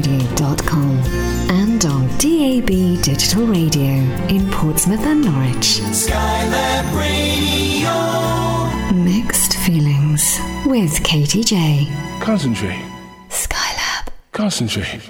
digitalradio.com and on DAB Digital Radio in Portsmouth and Norwich. Skylab Radio. Mixed feelings with Katy Jay. Concentrate. Skylab. Concentrate.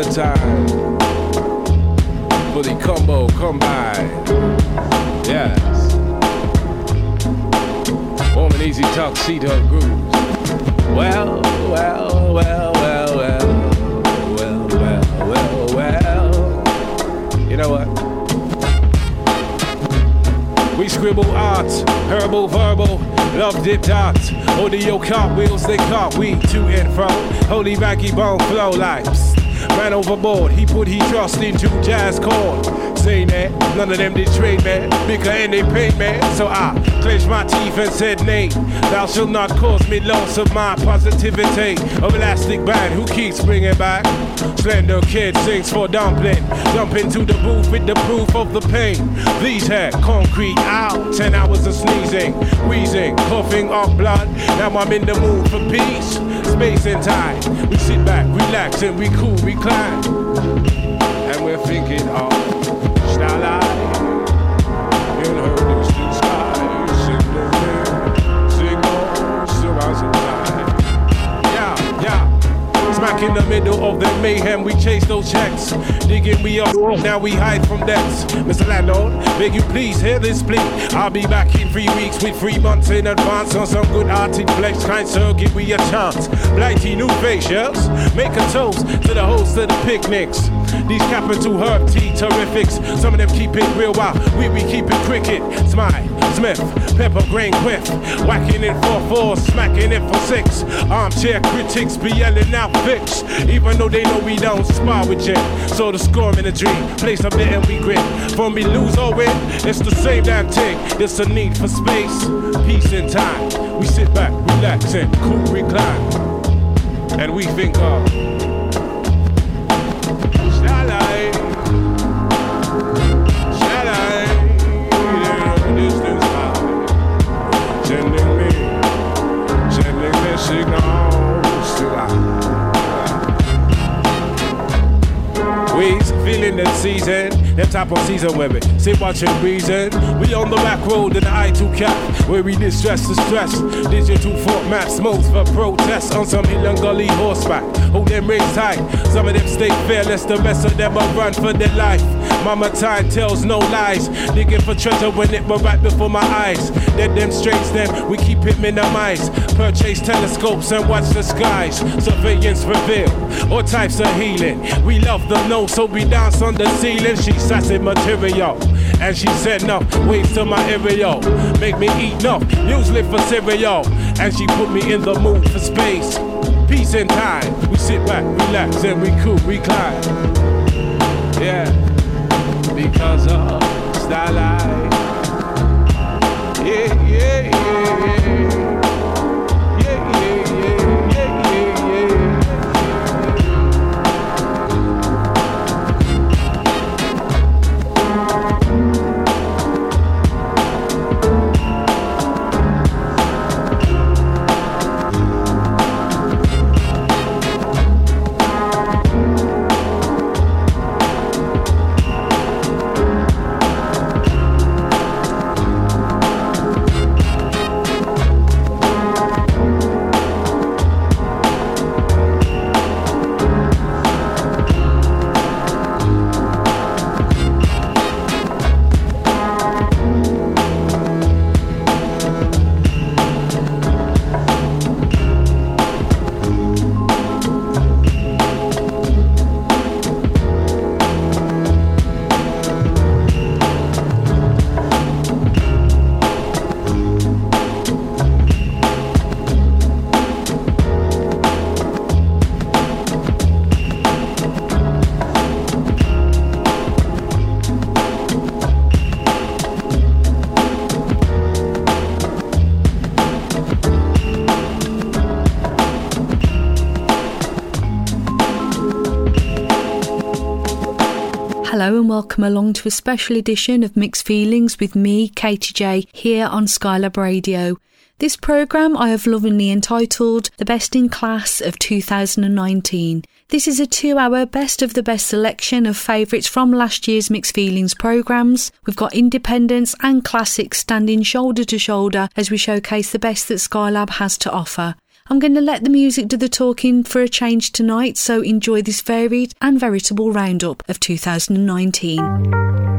Another time for the combo come by. Yes. Warm and easy tuxedo grooves. Well, well, well, well, well, well, well, well, well. You know what? We scribble art, herbal, verbal, love dip dots. Audio cartwheels, they cart we to and fro. Holy baggy bone flow like psst. Ran overboard, he put his trust into jazz chord. Say that, none of them did trade, man. Bigger and they paid, man. So I clenched my teeth and said, Nay, thou shalt not cause me loss of my positivity. Of elastic band, who keeps bringing back? Slender kid sings for dumpling. Jump into the booth with the proof of the pain. These had concrete out, 10 hours of sneezing, wheezing, coughing up blood. Now I'm in the mood for peace, space and time. We sit back, relax, and we cool, recline. And we're thinking of in the middle of the mayhem, we chase those checks. Digging we up, now we hide from debts. Mr. Landlord, beg you please hear this plea. I'll be back in three weeks with three months in advance on some good hearted flex. Kind sir, give me a chance. Blighty new face, yes? Make a toast to the host of the picnics. These capital herb tea terrifics. Some of them keep it real wild. We we keep it cricket. Smile, Smith, pepper Green quiff. Whacking it for four, smacking it for six. Armchair critics be yelling out fix. Even though they know we don't spar with you. So the score in a dream. Place a bit and we grit. For me, lose or win, it's the same damn thing. There's a need for space, peace and time. We sit back, relax and cool recline. And we think of Season, them type of season where we sit watching reason. We on the back road in the I2 cap, where we distress the stress. Digital Fort maps, modes for protest on some hill and gully horseback. Hold them rings tight, some of them stay fearless, the rest of them will run for their life. Mama time tells no lies, digging for treasure when it were right before my eyes. That demonstrates them, we keep it minimized. Purchase telescopes and watch the skies. Surveillance reveal all types of healing. We love the no, so we dance on the ceiling. She sassy material, and she said no. Waves to my area, make me eat no. Usually for cereal, and she put me in the mood for space. Peace and time. We sit back, relax, and we cool, recline. Yeah, because of. Yeah, yeah, yeah, yeah. Yeah, welcome along to a special edition of Mixed Feelings with me, Katy Jay, here on Skylab Radio. This programme I have lovingly entitled The Best in Class of 2019. This is a two hour best of the best selection of favourites from last year's Mixed Feelings programmes. We've got independents and classics standing shoulder to shoulder as we showcase the best that Skylab has to offer. I'm going to let the music do the talking for a change tonight, so enjoy this varied and veritable roundup of 2019.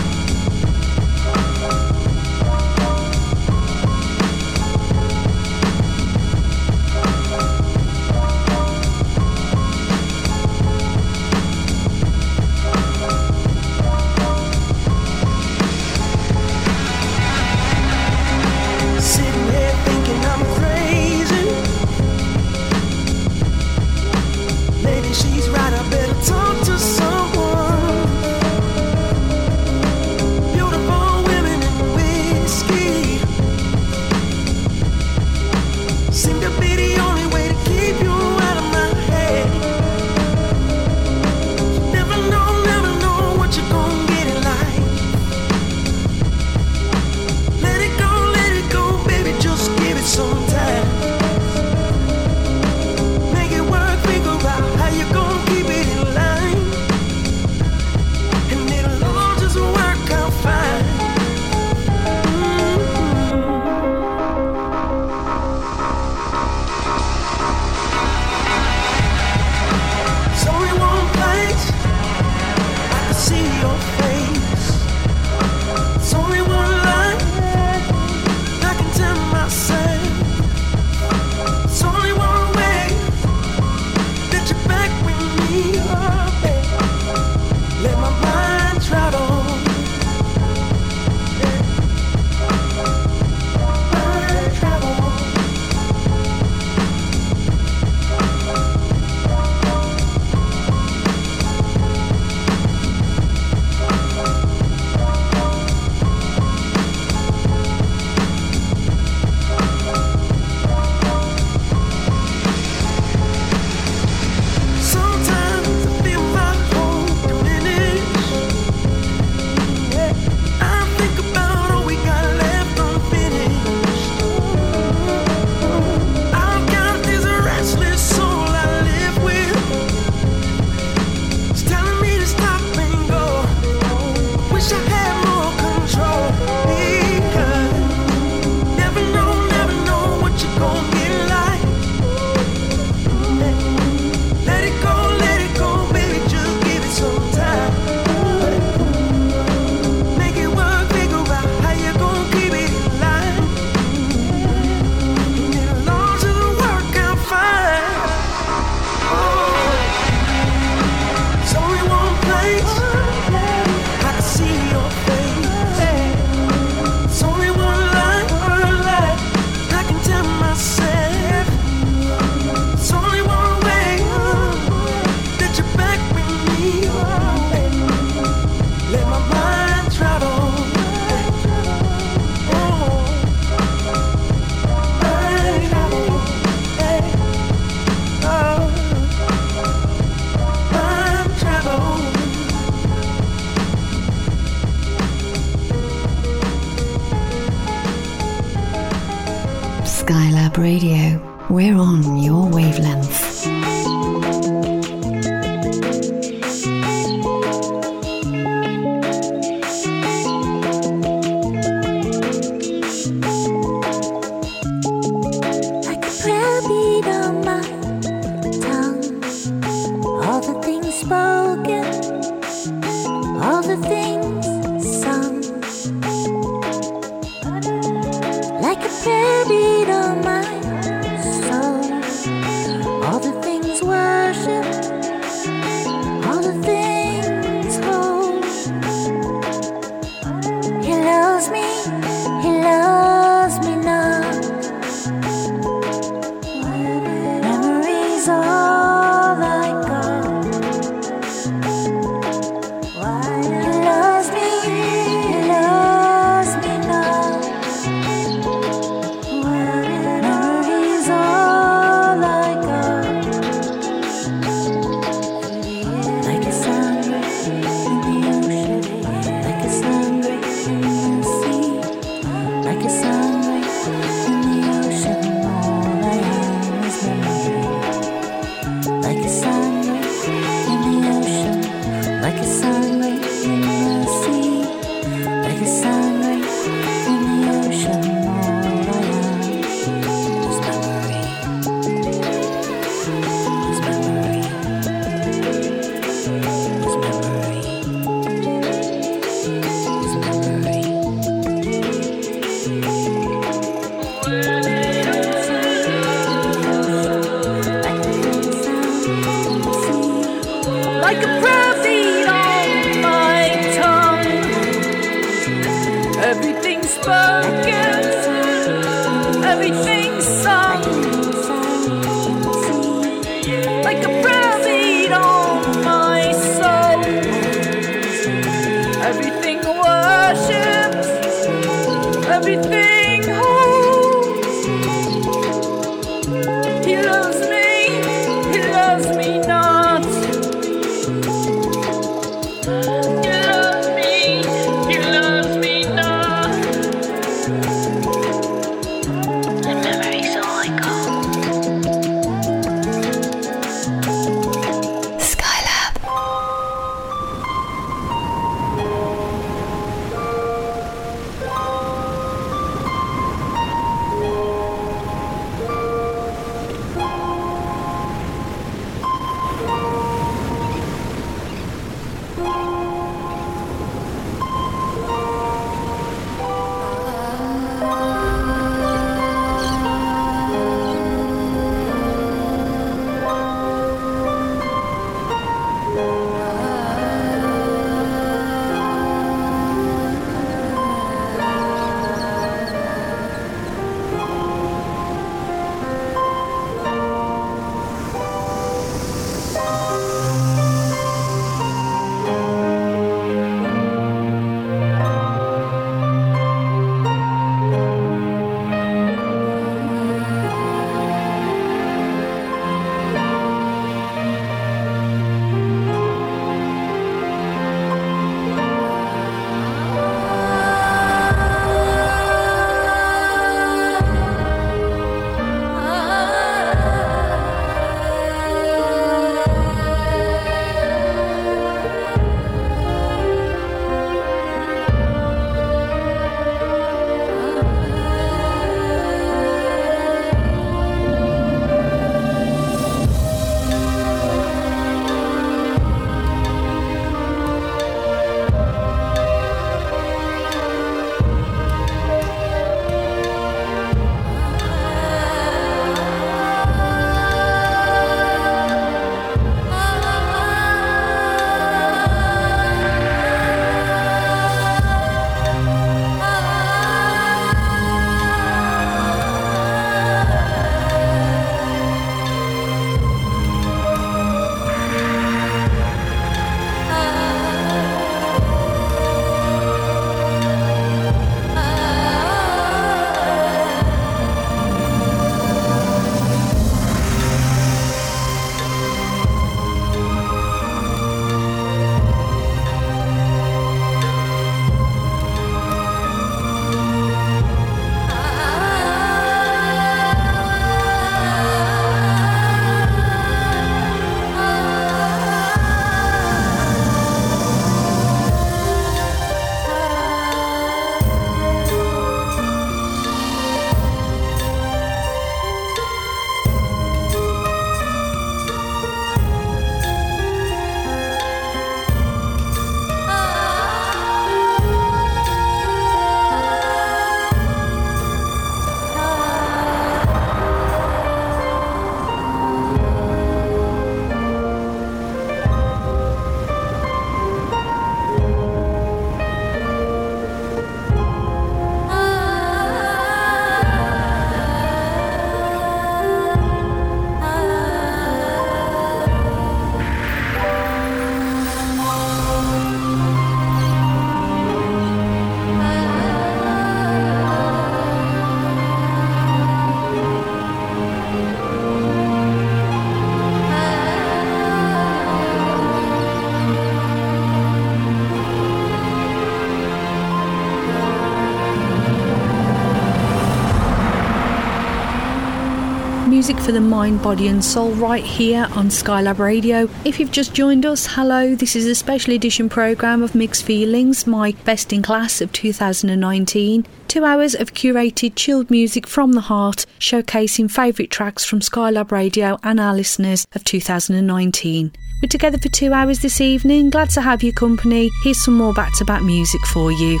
For the mind, body, and soul right here on Skylab Radio. If you've just joined us, hello. This is a special edition program of Mixed Feelings, my best in class of 2019. Two hours of curated, chilled music from the heart, showcasing favourite tracks from Skylab Radio and our listeners of 2019. We're together for two hours this evening. Glad to have your company. Here's some more back to back music for you.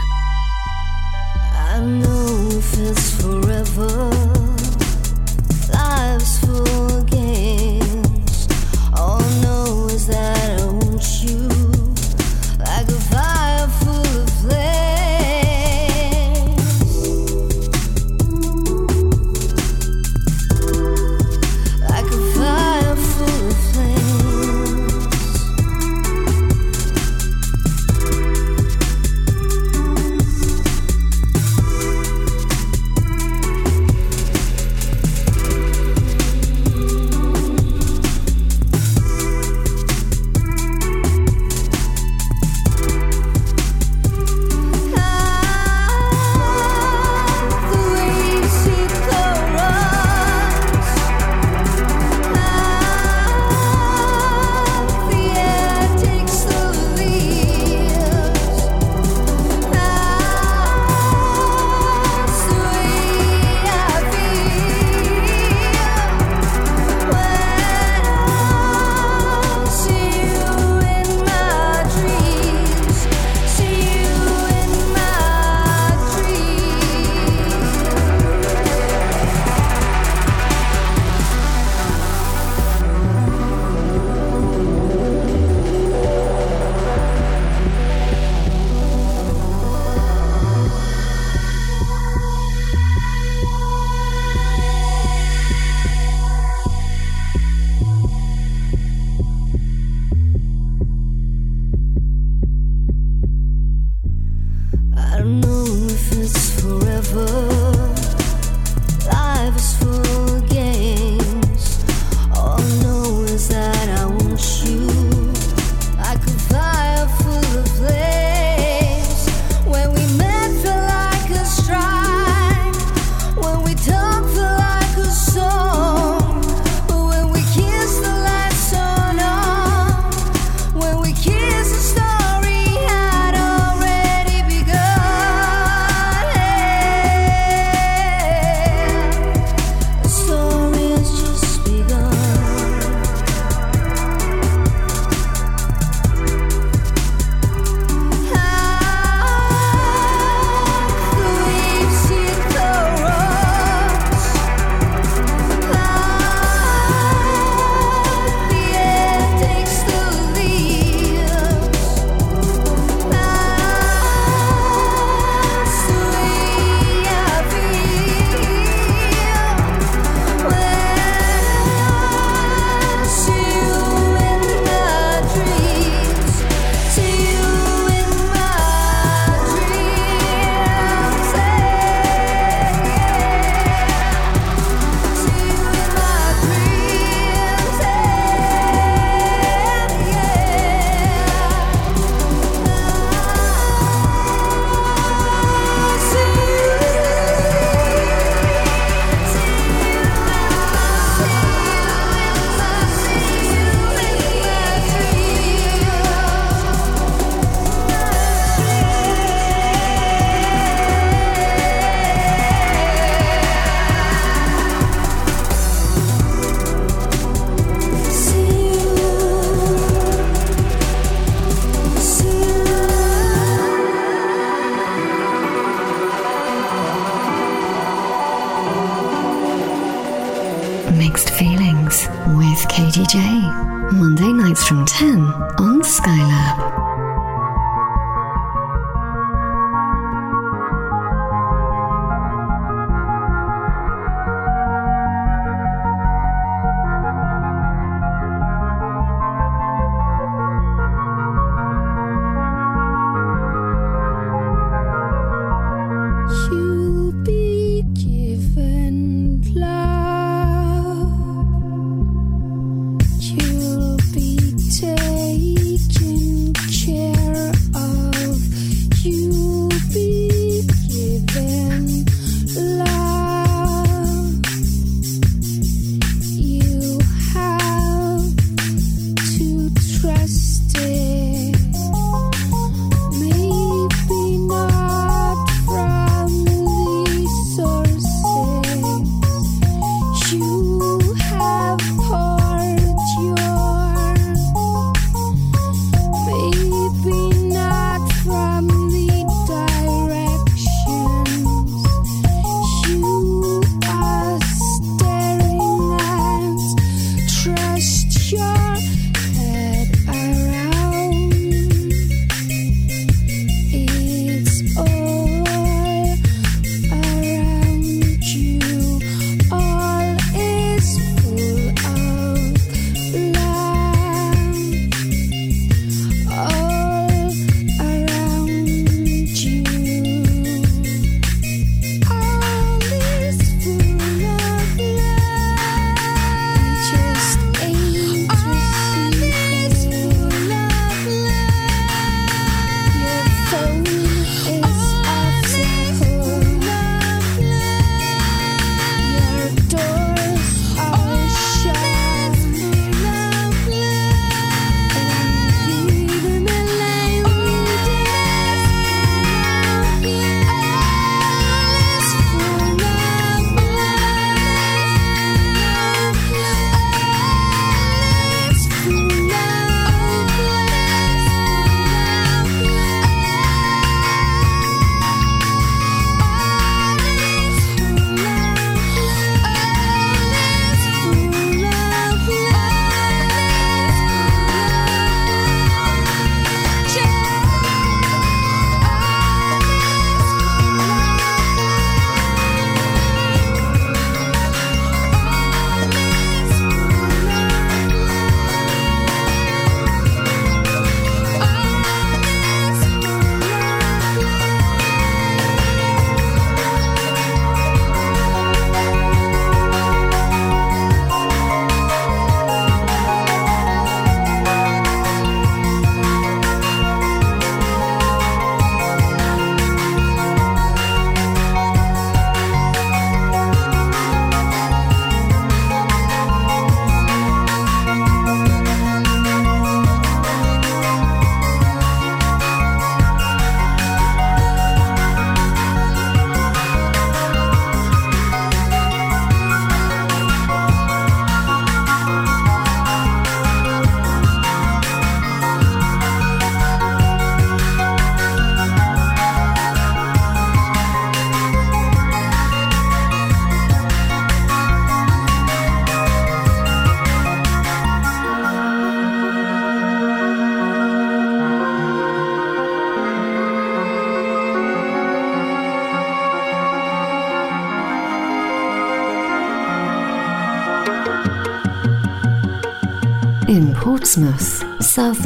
I know if it's forever.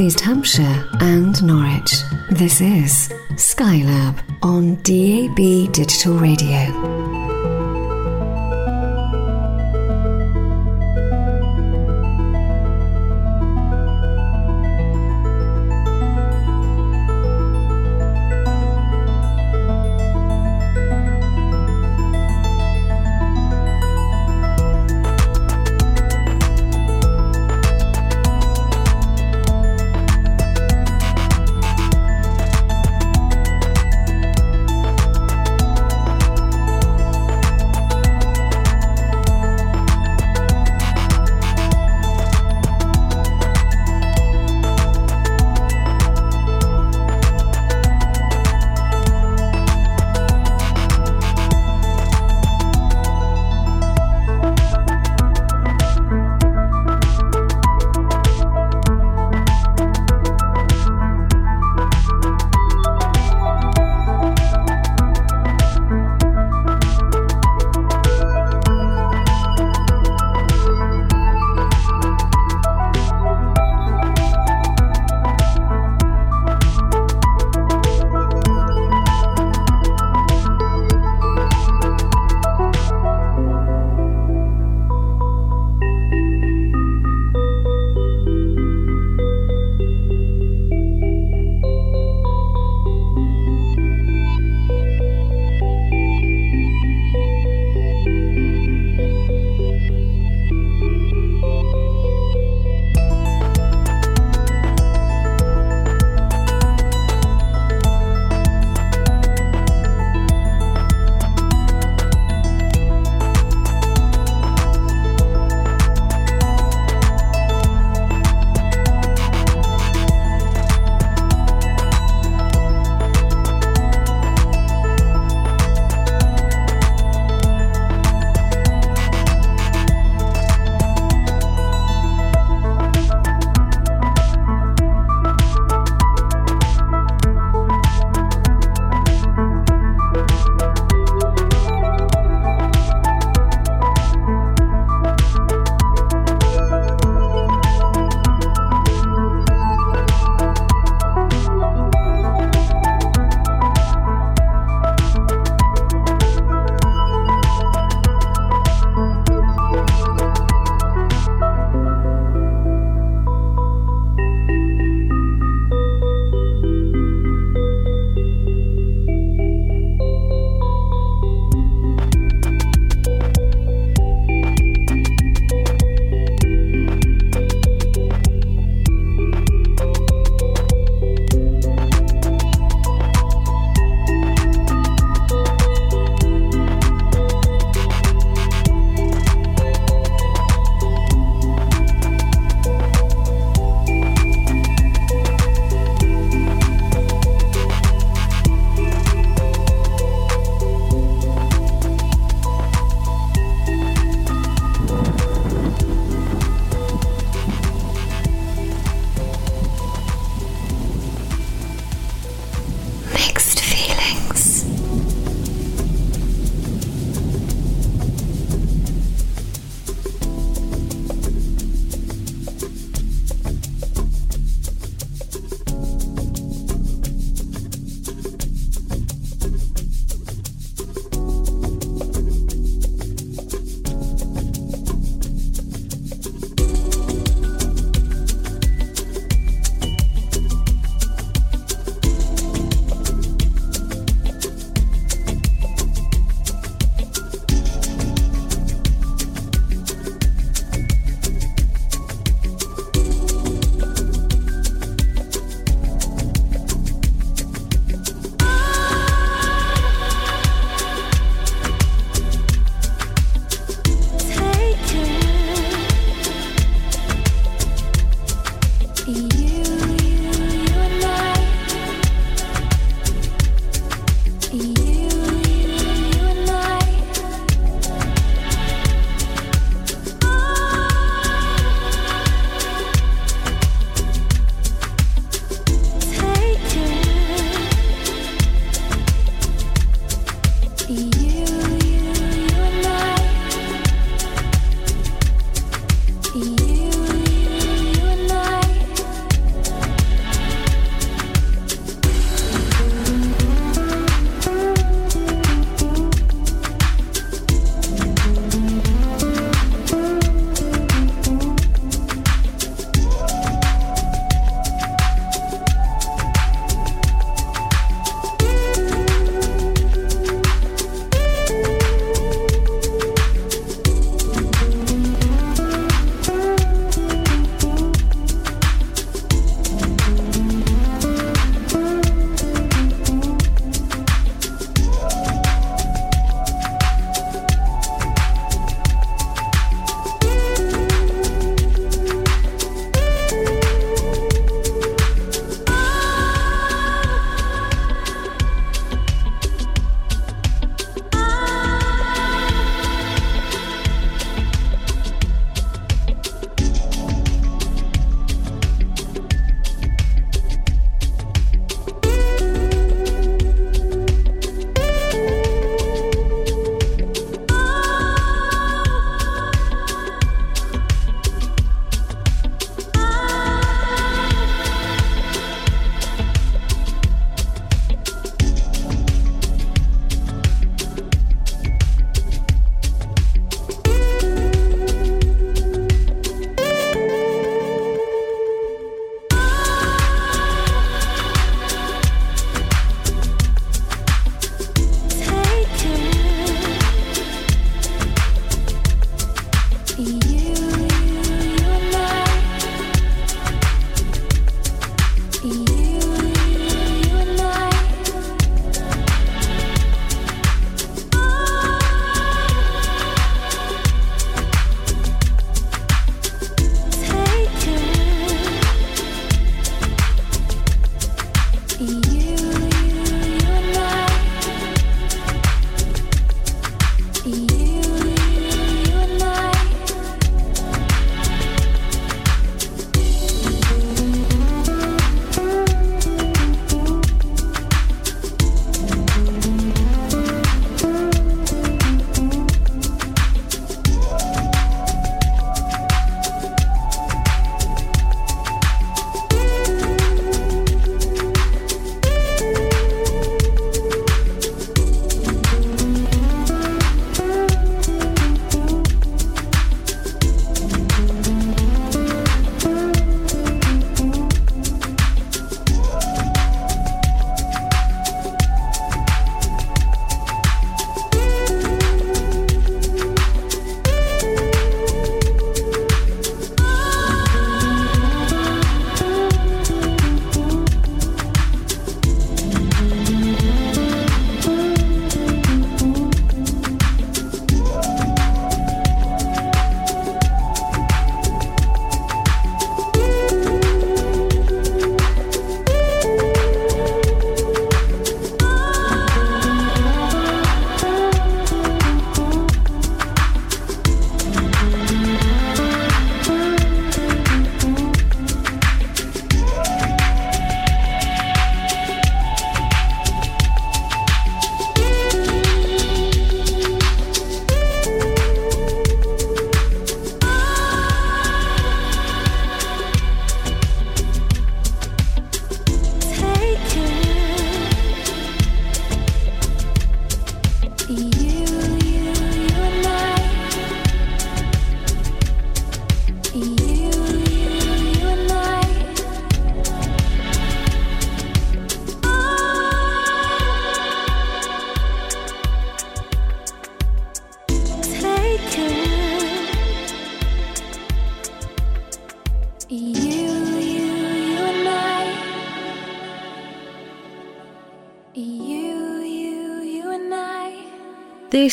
East Hampshire, and Norwich. This is Skylab on DAB Digital Radio.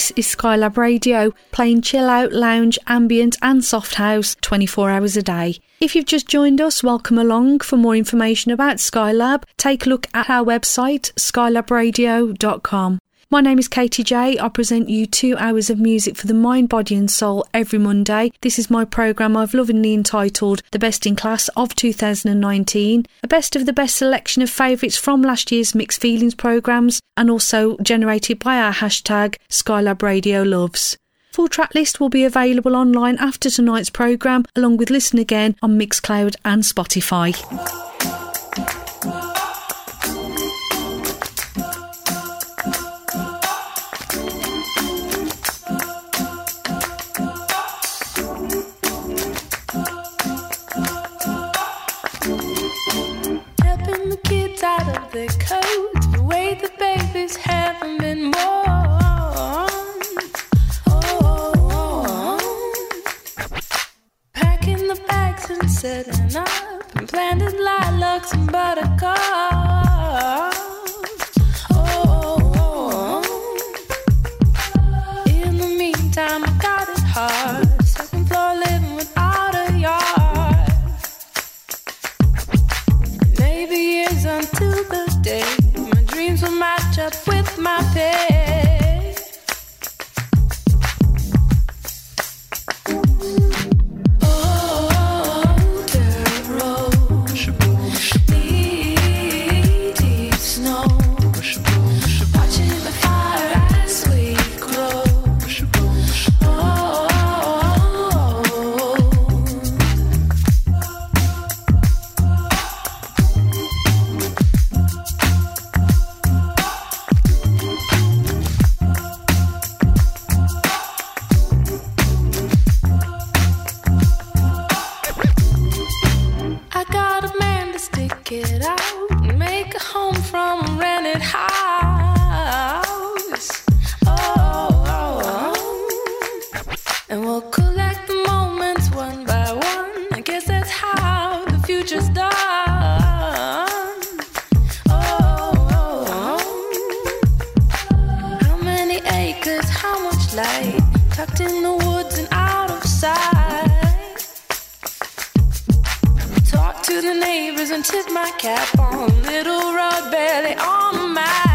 This is Skylab Radio, playing chill out, lounge, ambient, and soft house 24 hours a day. If you've just joined us, welcome along. For more information about Skylab, take a look at our website, skylabradio.com. My name is Katy Jay. I present you two hours of music for the mind, body, and soul every Monday. This is my programme I've lovingly entitled The Best in Class of 2019, a best of the best selection of favourites from last year's Mixed Feelings programmes, and also generated by our hashtag Skylab Radio Loves. Full track list will be available online after tonight's programme, along with Listen Again on Mixcloud and Spotify. Their coats, the way the babies haven't been born. Oh, packing the bags and setting up, and planted lilacs and buttercups. Oh, in the meantime, I got it hard. Maybe years until the day my dreams will match up with my pay. To the neighbors and tip my cap on. Little road barely on the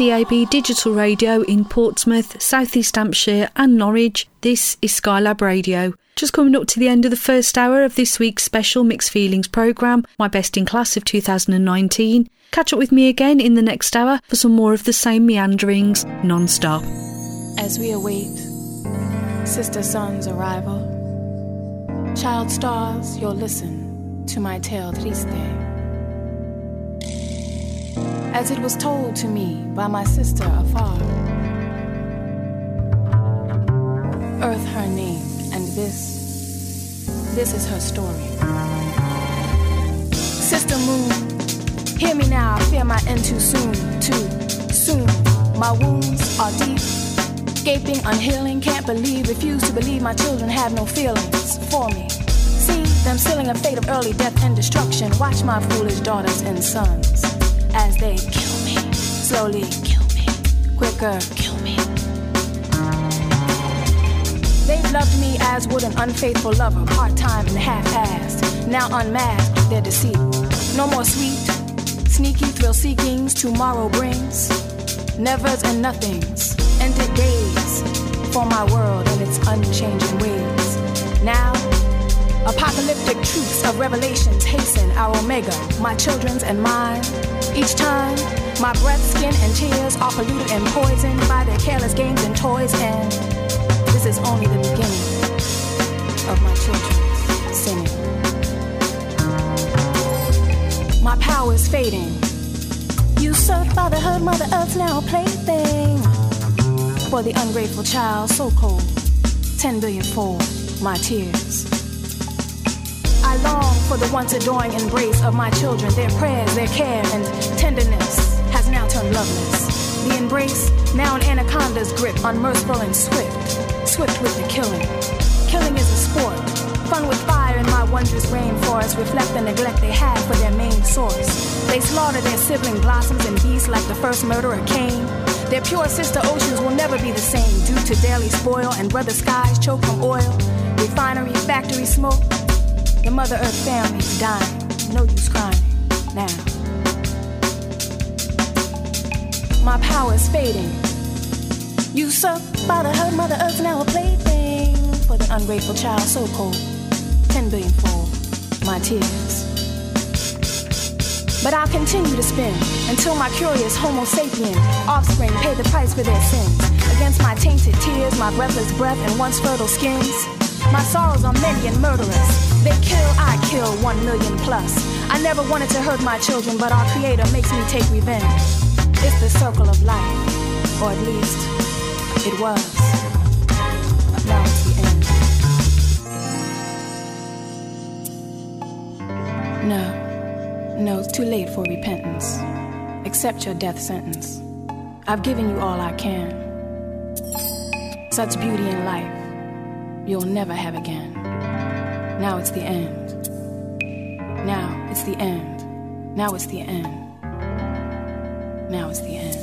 DAB digital radio in Portsmouth, South East Hampshire, and Norwich. This is Skylab Radio. Just coming up to the end of the first hour of this week's special Mixed Feelings programme, My Best in Class of 2019. Catch up with me again in the next hour for some more of the same meanderings non stop. As we await Sister Sun's arrival, child stars, you'll listen to my tale triste as it was told to me by my sister afar. Earth her name, and this, this is her story. Sister Moon, hear me now, I fear my end too soon, too soon. My wounds are deep, gaping, unhealing, can't believe, refuse to believe my children have no feelings for me. See them sealing a fate of early death and destruction. Watch my foolish daughters and sons as they kill me, slowly kill me, quicker kill me. They've loved me as would an unfaithful lover, part time and half assed. Now unmasked their deceit. No more sweet, sneaky thrill seekings tomorrow brings. Nevers and nothings, ended days for my world and its unchanging ways. Now, apocalyptic truths of revelations hasten our omega, my children's and mine. Each time, my breath, skin, and tears are polluted and poisoned by their careless games and toys and this is only the beginning of my children's singing. My power is fading. Usurped fatherhood, Mother Earth's now plaything. For the ungrateful child, so cold. Ten billion fold my tears. I long for the once adoring embrace of my children. Their prayers, their care, and tenderness has now turned loveless. The embrace, now an anaconda's grip, unmerciful and swift swift with the killing. Killing is a sport. Fun with fire in my wondrous rainforest reflect the neglect they had for their main source. They slaughter their sibling blossoms and beasts like the first murderer Cain. Their pure sister oceans will never be the same due to daily spoil and brother skies choke from oil, refinery, factory smoke. The Mother Earth family's dying. No use crying now. My power is fading. Usurped by the Mother Earth, now a plaything for the ungrateful child, so cold. Ten billion fold my tears. But I'll continue to spin until my curious Homo sapien offspring pay the price for their sins. Against my tainted tears, my breathless breath, and once fertile skins. My sorrows are many and murderous. They kill, I kill, one million plus. I never wanted to hurt my children, but our Creator makes me take revenge. It's the circle of life, or at least it was. Now it's the end. No, no, it's too late for repentance. Accept your death sentence. I've given you all I can. Such beauty in life, you'll never have again. Now it's the end. Now it's the end. Now it's the end. Now it's the end.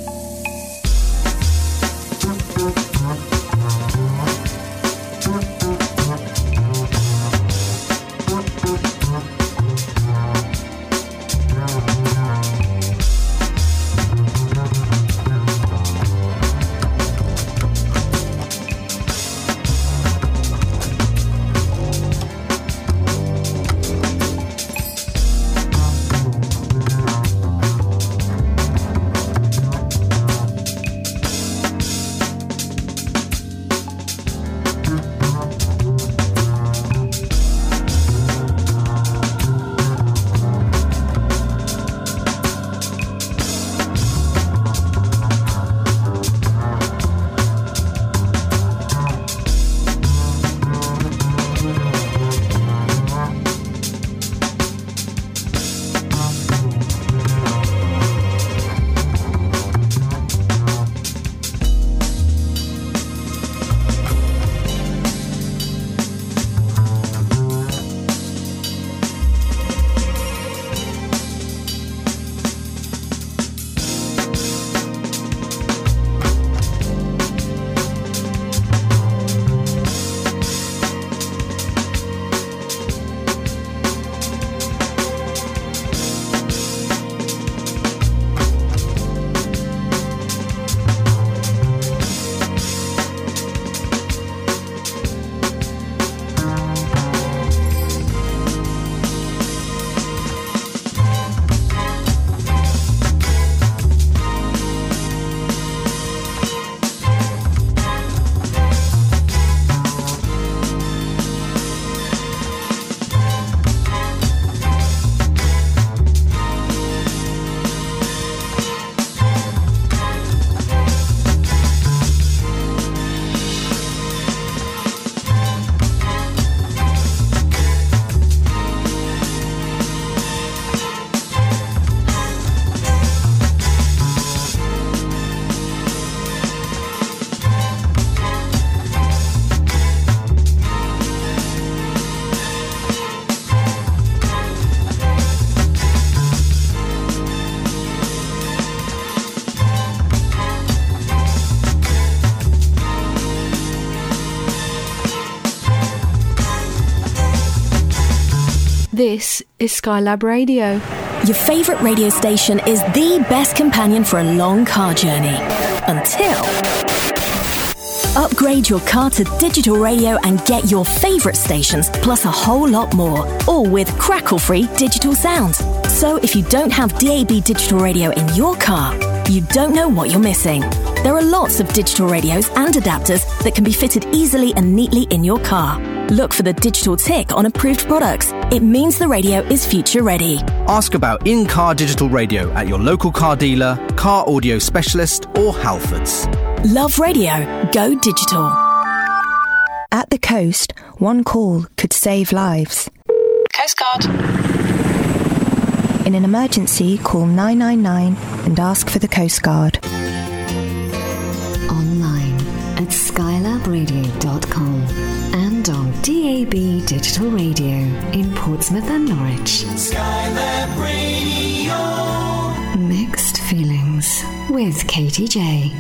This is Skylab Radio. Your favourite radio station is the best companion for a long car journey. Until. Upgrade your car to digital radio and get your favourite stations, plus a whole lot more, all with crackle free digital sound. So if you don't have DAB digital radio in your car, you don't know what you're missing. There are lots of digital radios and adapters that can be fitted easily and neatly in your car. Look for the digital tick on approved products. It means the radio is future ready. Ask about in car digital radio at your local car dealer, car audio specialist, or Halfords. Love radio. Go digital. At the coast, one call could save lives. Coast Guard. In an emergency, call 999 and ask for the Coast Guard. Online at skylabradio.com and on DAB Digital Radio in Portsmouth and Norwich. Skylab Radio. Mixed feelings with Katy Jay.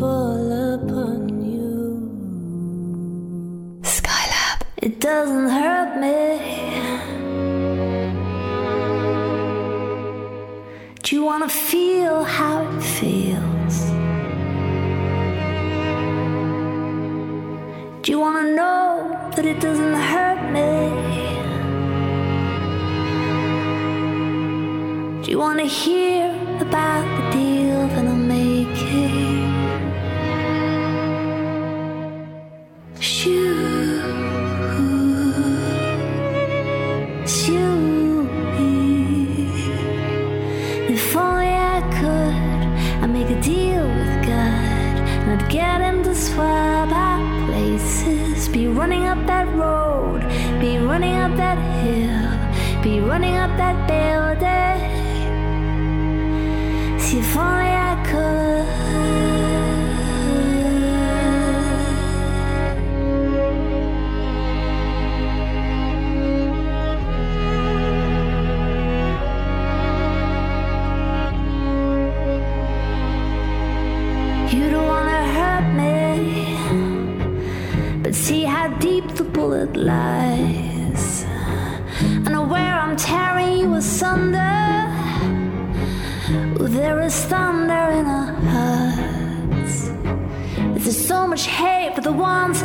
fall upon you. Skylab. It doesn't hurt me. Do you wanna feel how it feels? Do you wanna know that it doesn't hurt me? Do you wanna hear about much hate for the ones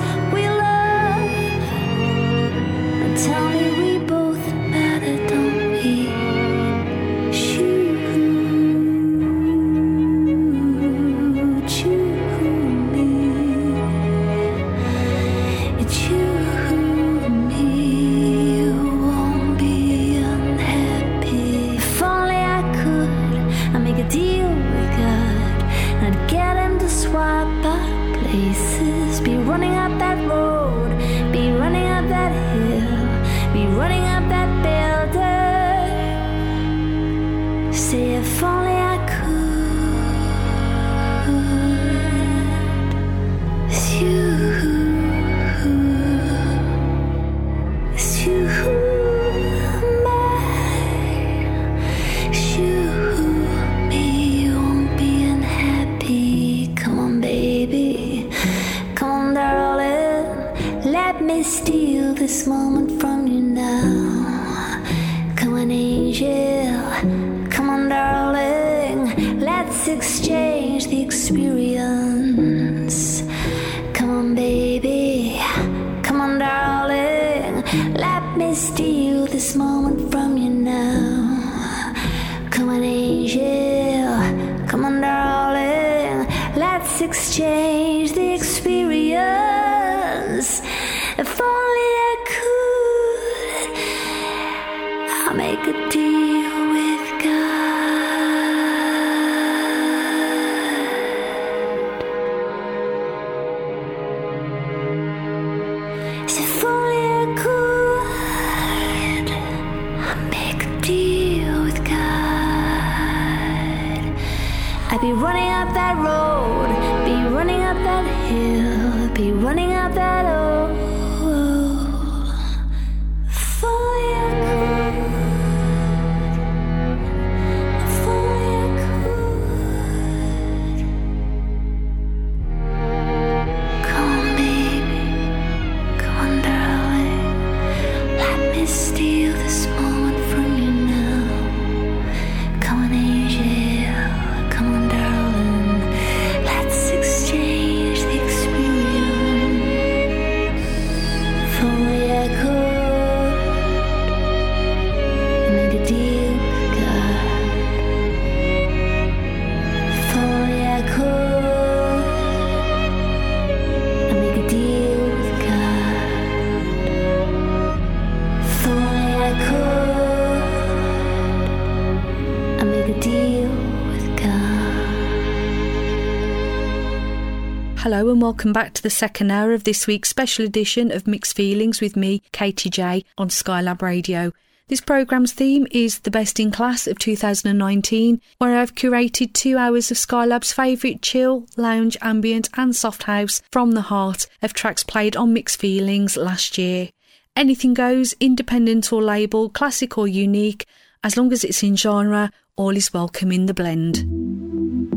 Hello and welcome back to the second hour of this week's special edition of Mixed Feelings with me, Katy Jay, on Skylab Radio. This programme's theme is the best in class of 2019, where I've curated two hours of Skylab's favourite chill, lounge, ambient, and soft house from the heart of tracks played on Mixed Feelings last year. Anything goes, independent or label, classic or unique, as long as it's in genre, all is welcome in the blend.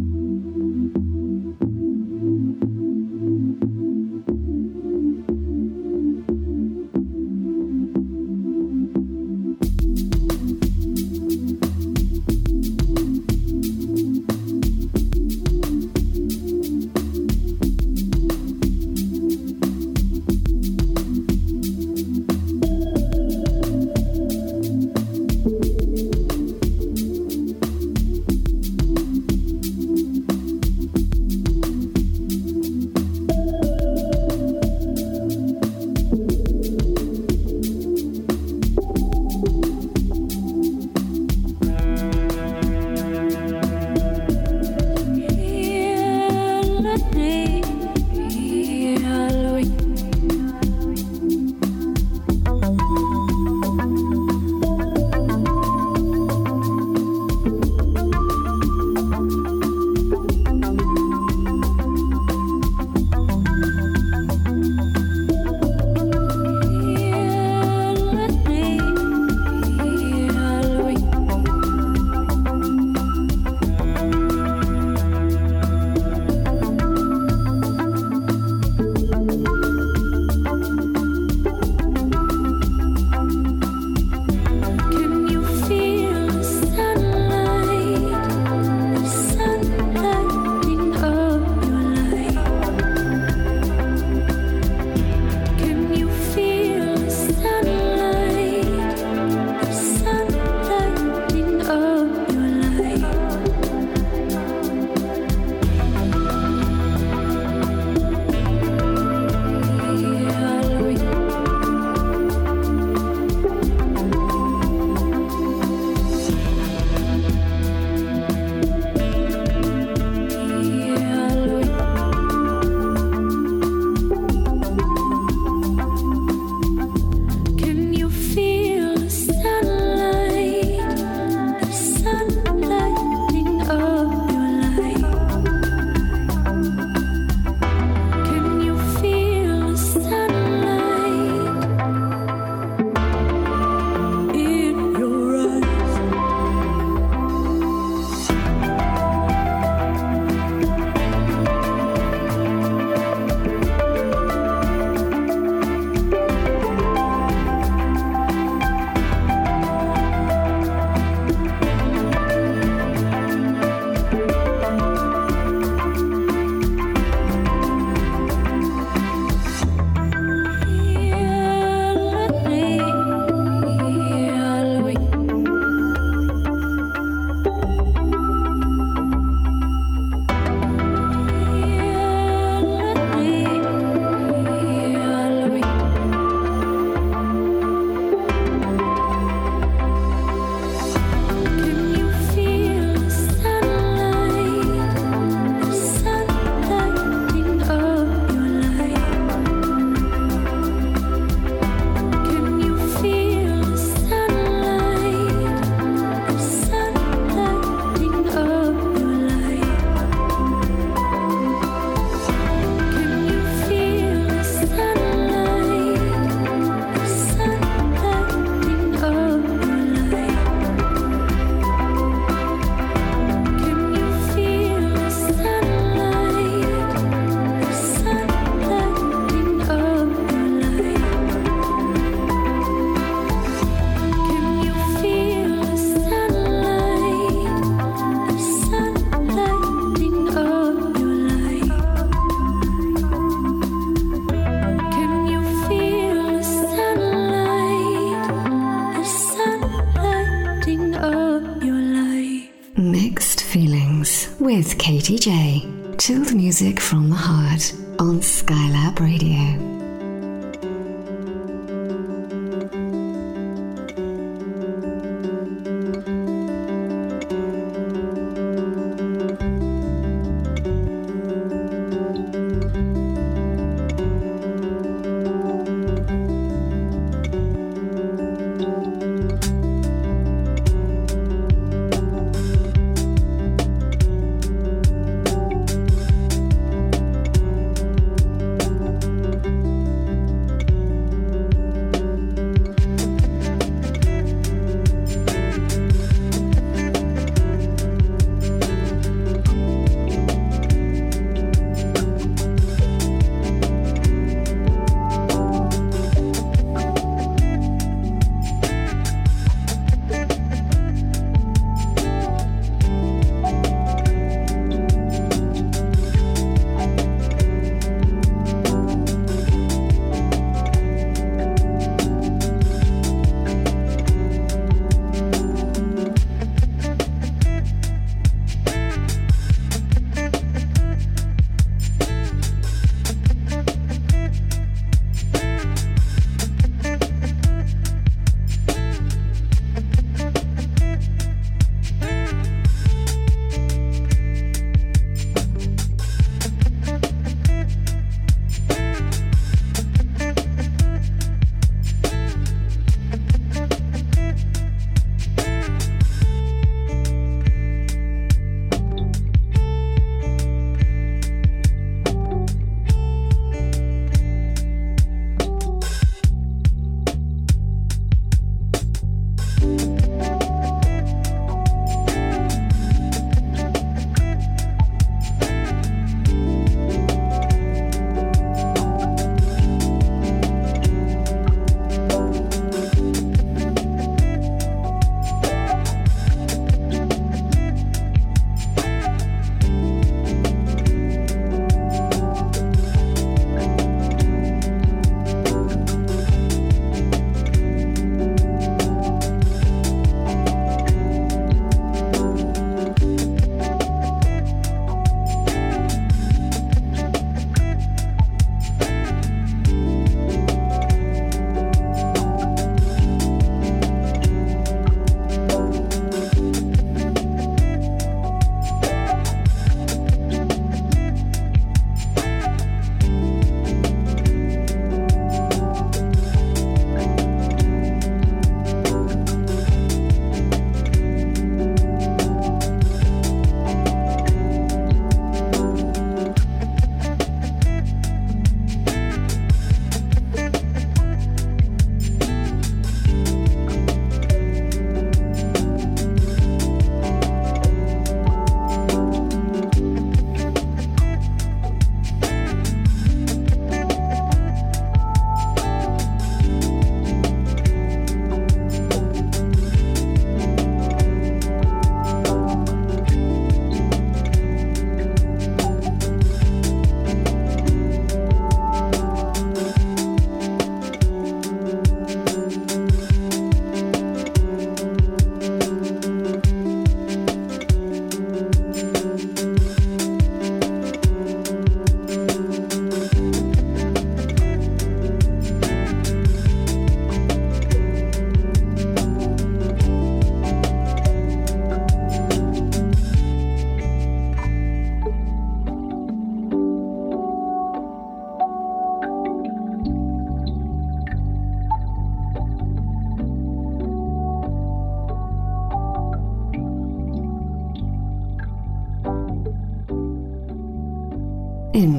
Katy Jay. Chilled music from the heart on Skylab Radio.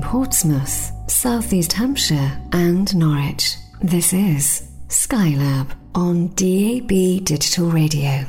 Portsmouth, Southeast Hampshire, and Norwich. This is Skylab on DAB Digital Radio.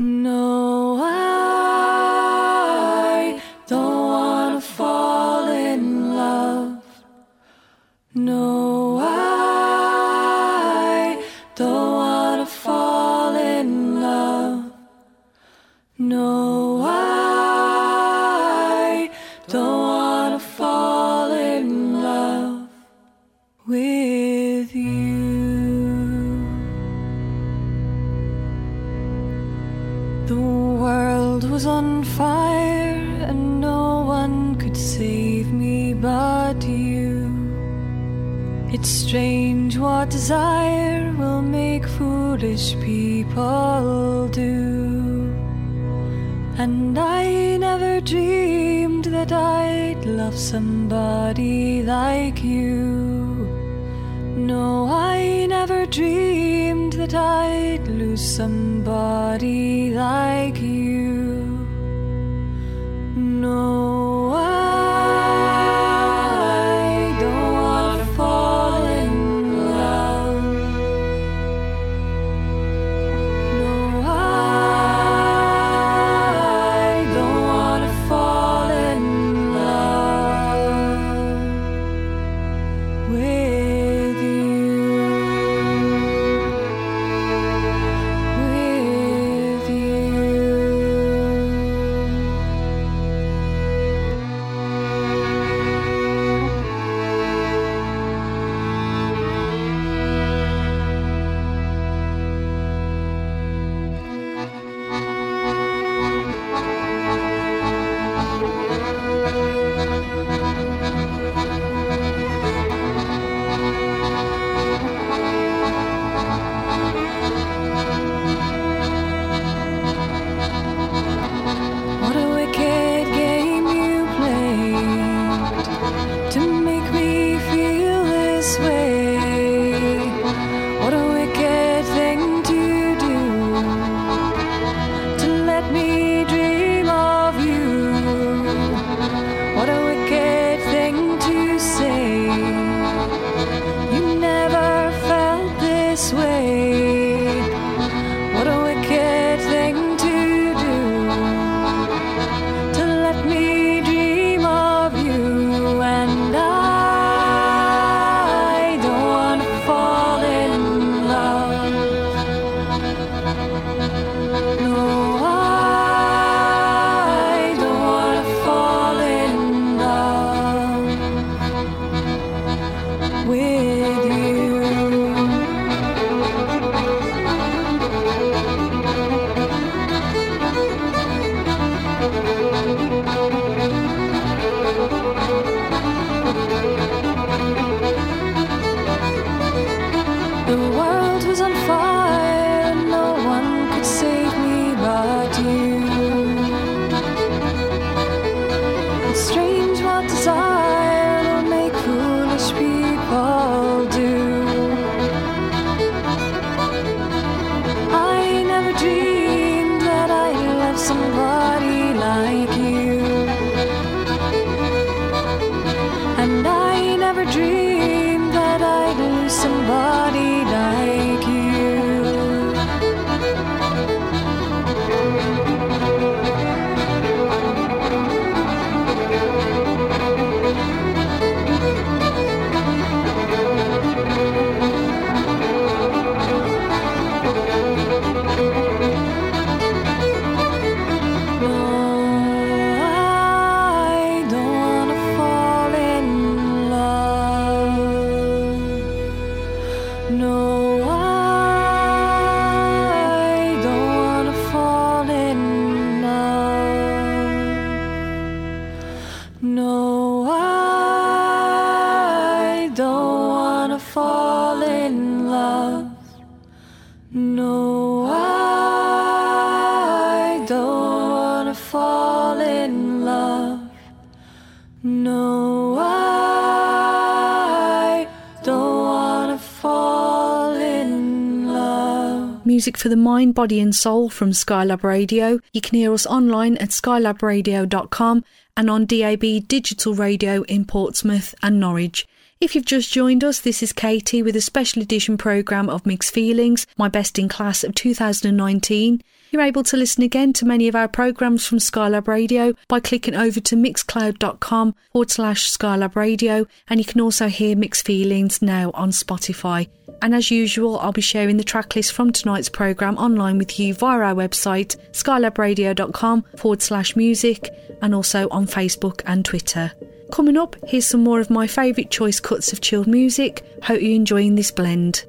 Music for the mind, body, and soul from Skylab Radio. You can hear us online at skylabradio.com and on DAB digital radio in Portsmouth and Norwich. If you've just joined us, this is Katy with a special edition programme of Mixed Feelings, my best in class of 2019. You're able to listen again to many of our programmes from Skylab Radio by clicking over to mixcloud.com forward slash Skylab Radio, and you can also hear Mixed Feelings now on Spotify. And as usual, I'll be sharing the tracklist from tonight's programme online with you via our website, skylabradio.com forward slash music, and also on Facebook and Twitter. Coming up, here's some more of my favourite choice cuts of chilled music. Hope you're enjoying this blend.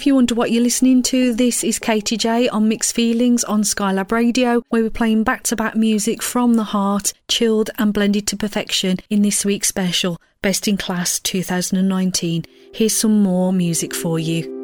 If you wonder what you're listening to, this is Katy Jay on Mixed Feelings on Skylab Radio, where we're playing back to back music from the heart, chilled and blended to perfection in this week's special, Best in Class 2019. Here's some more music for you.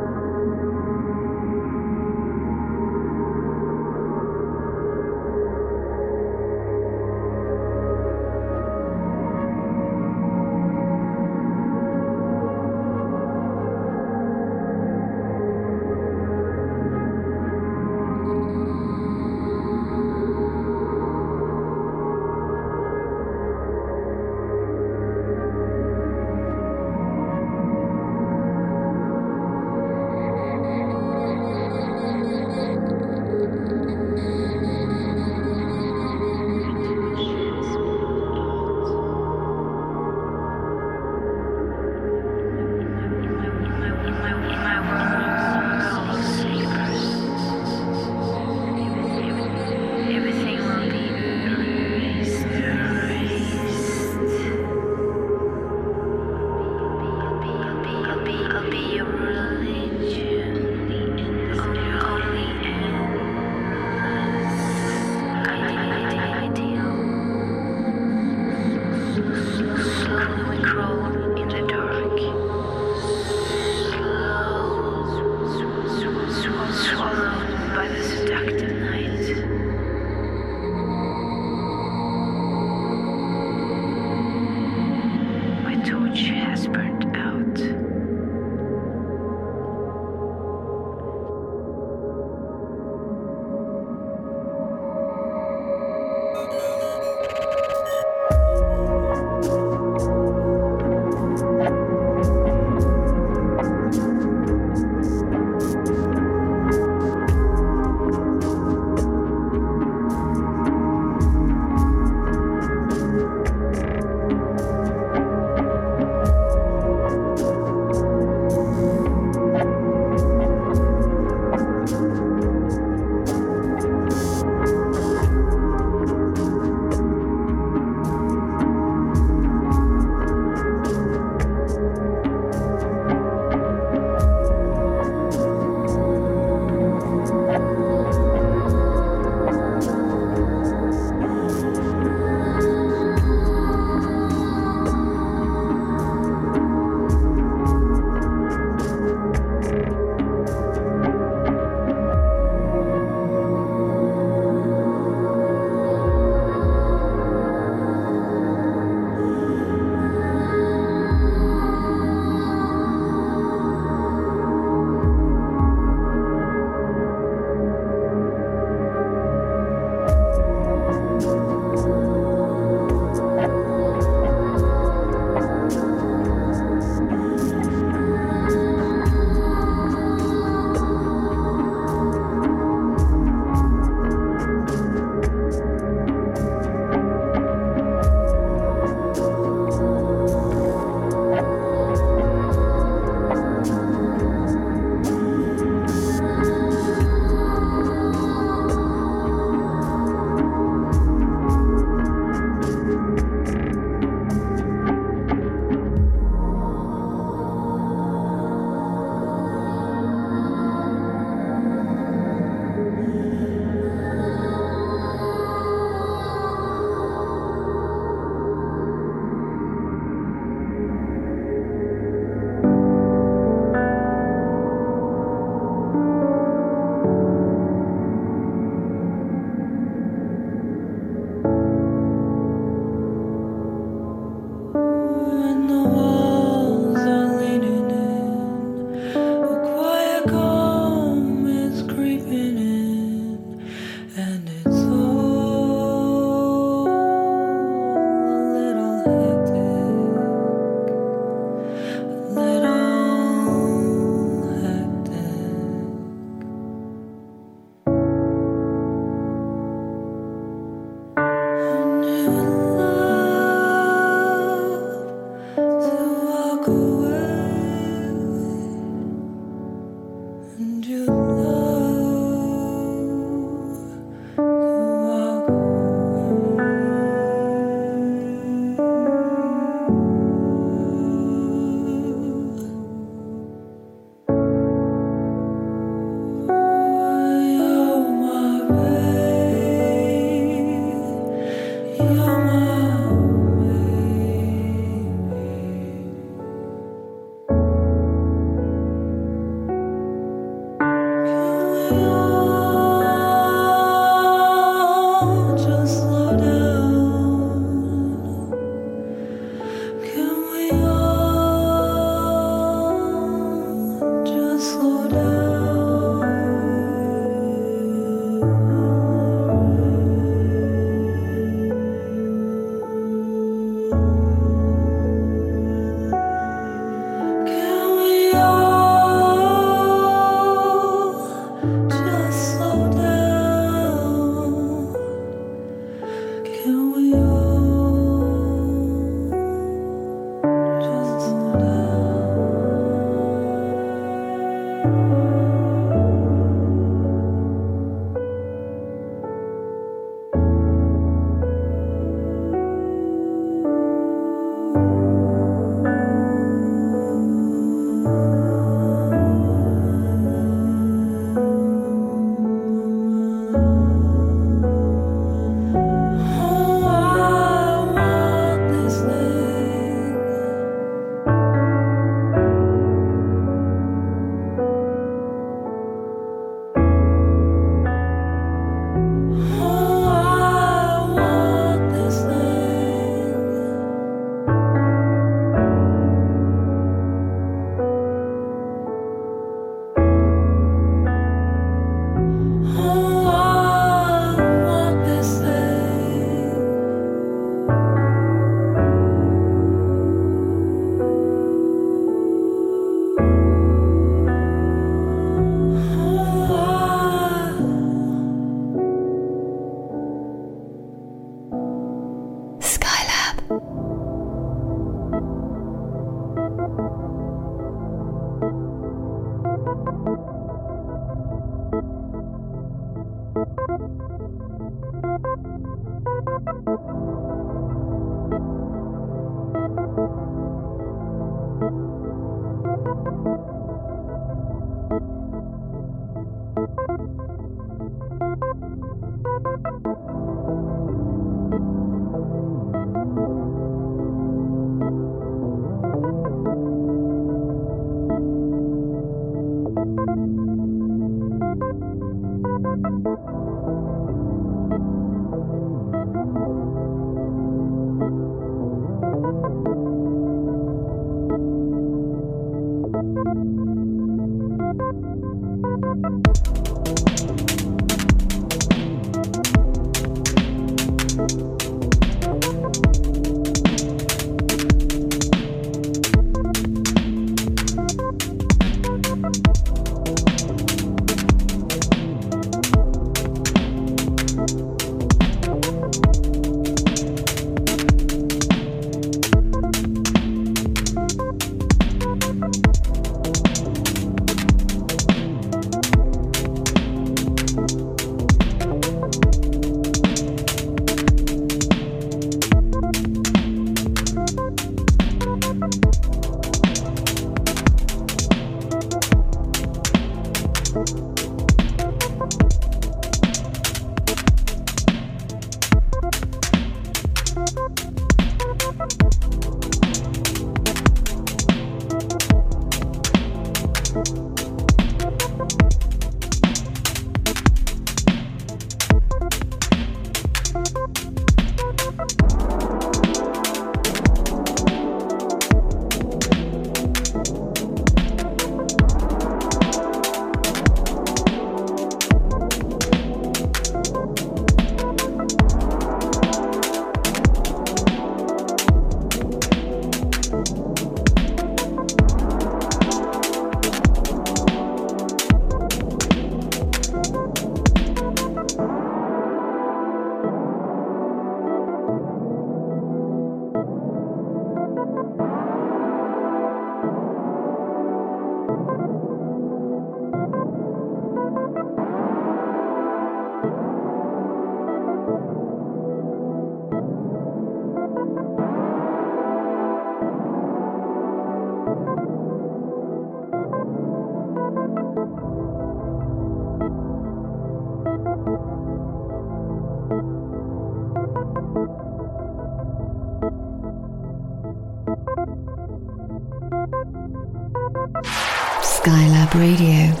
Radio.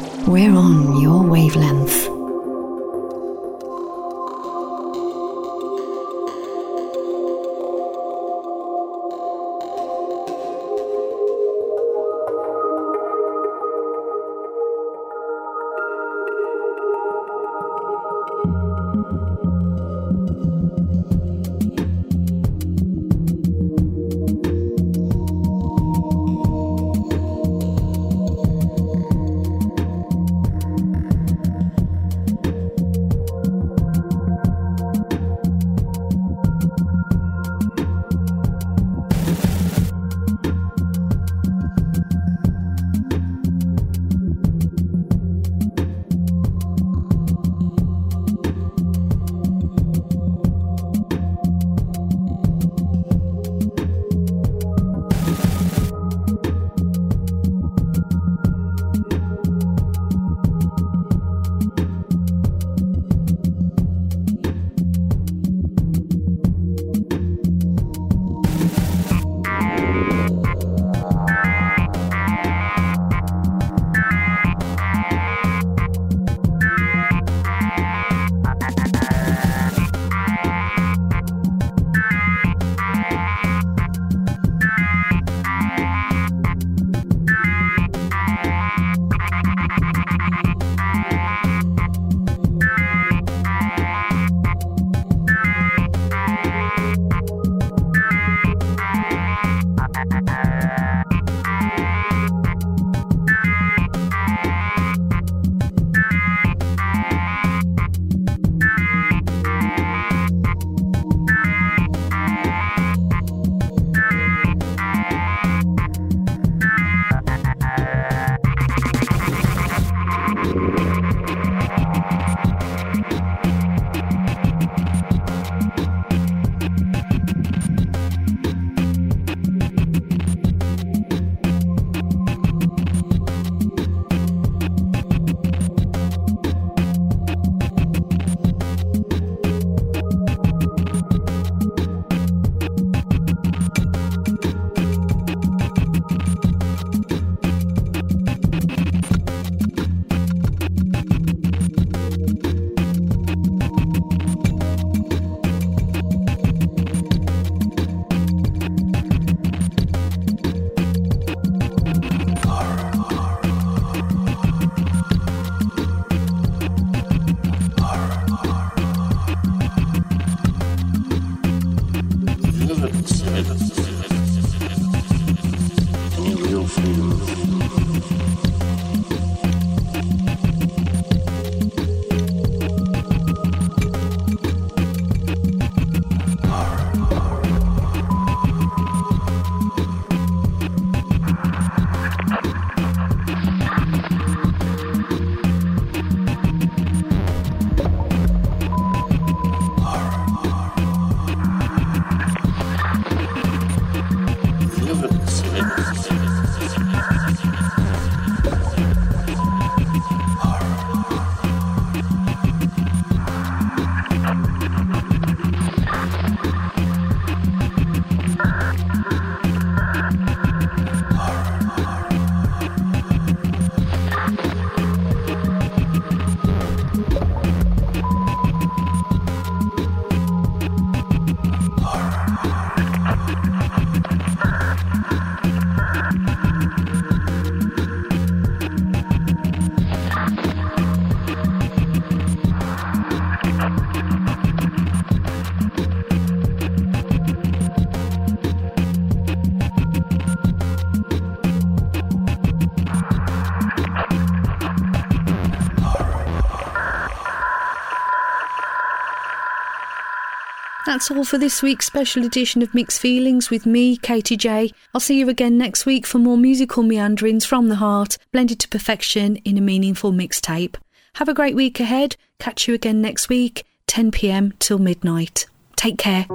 That's all for this week's special edition of Mixed Feelings with me, Katy Jay. I'll see you again next week for more musical meanderings from the heart, blended to perfection in a meaningful mixtape. Have a great week ahead. Catch you again next week, 10 pm till midnight. Take care.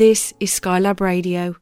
This is Skylab Radio.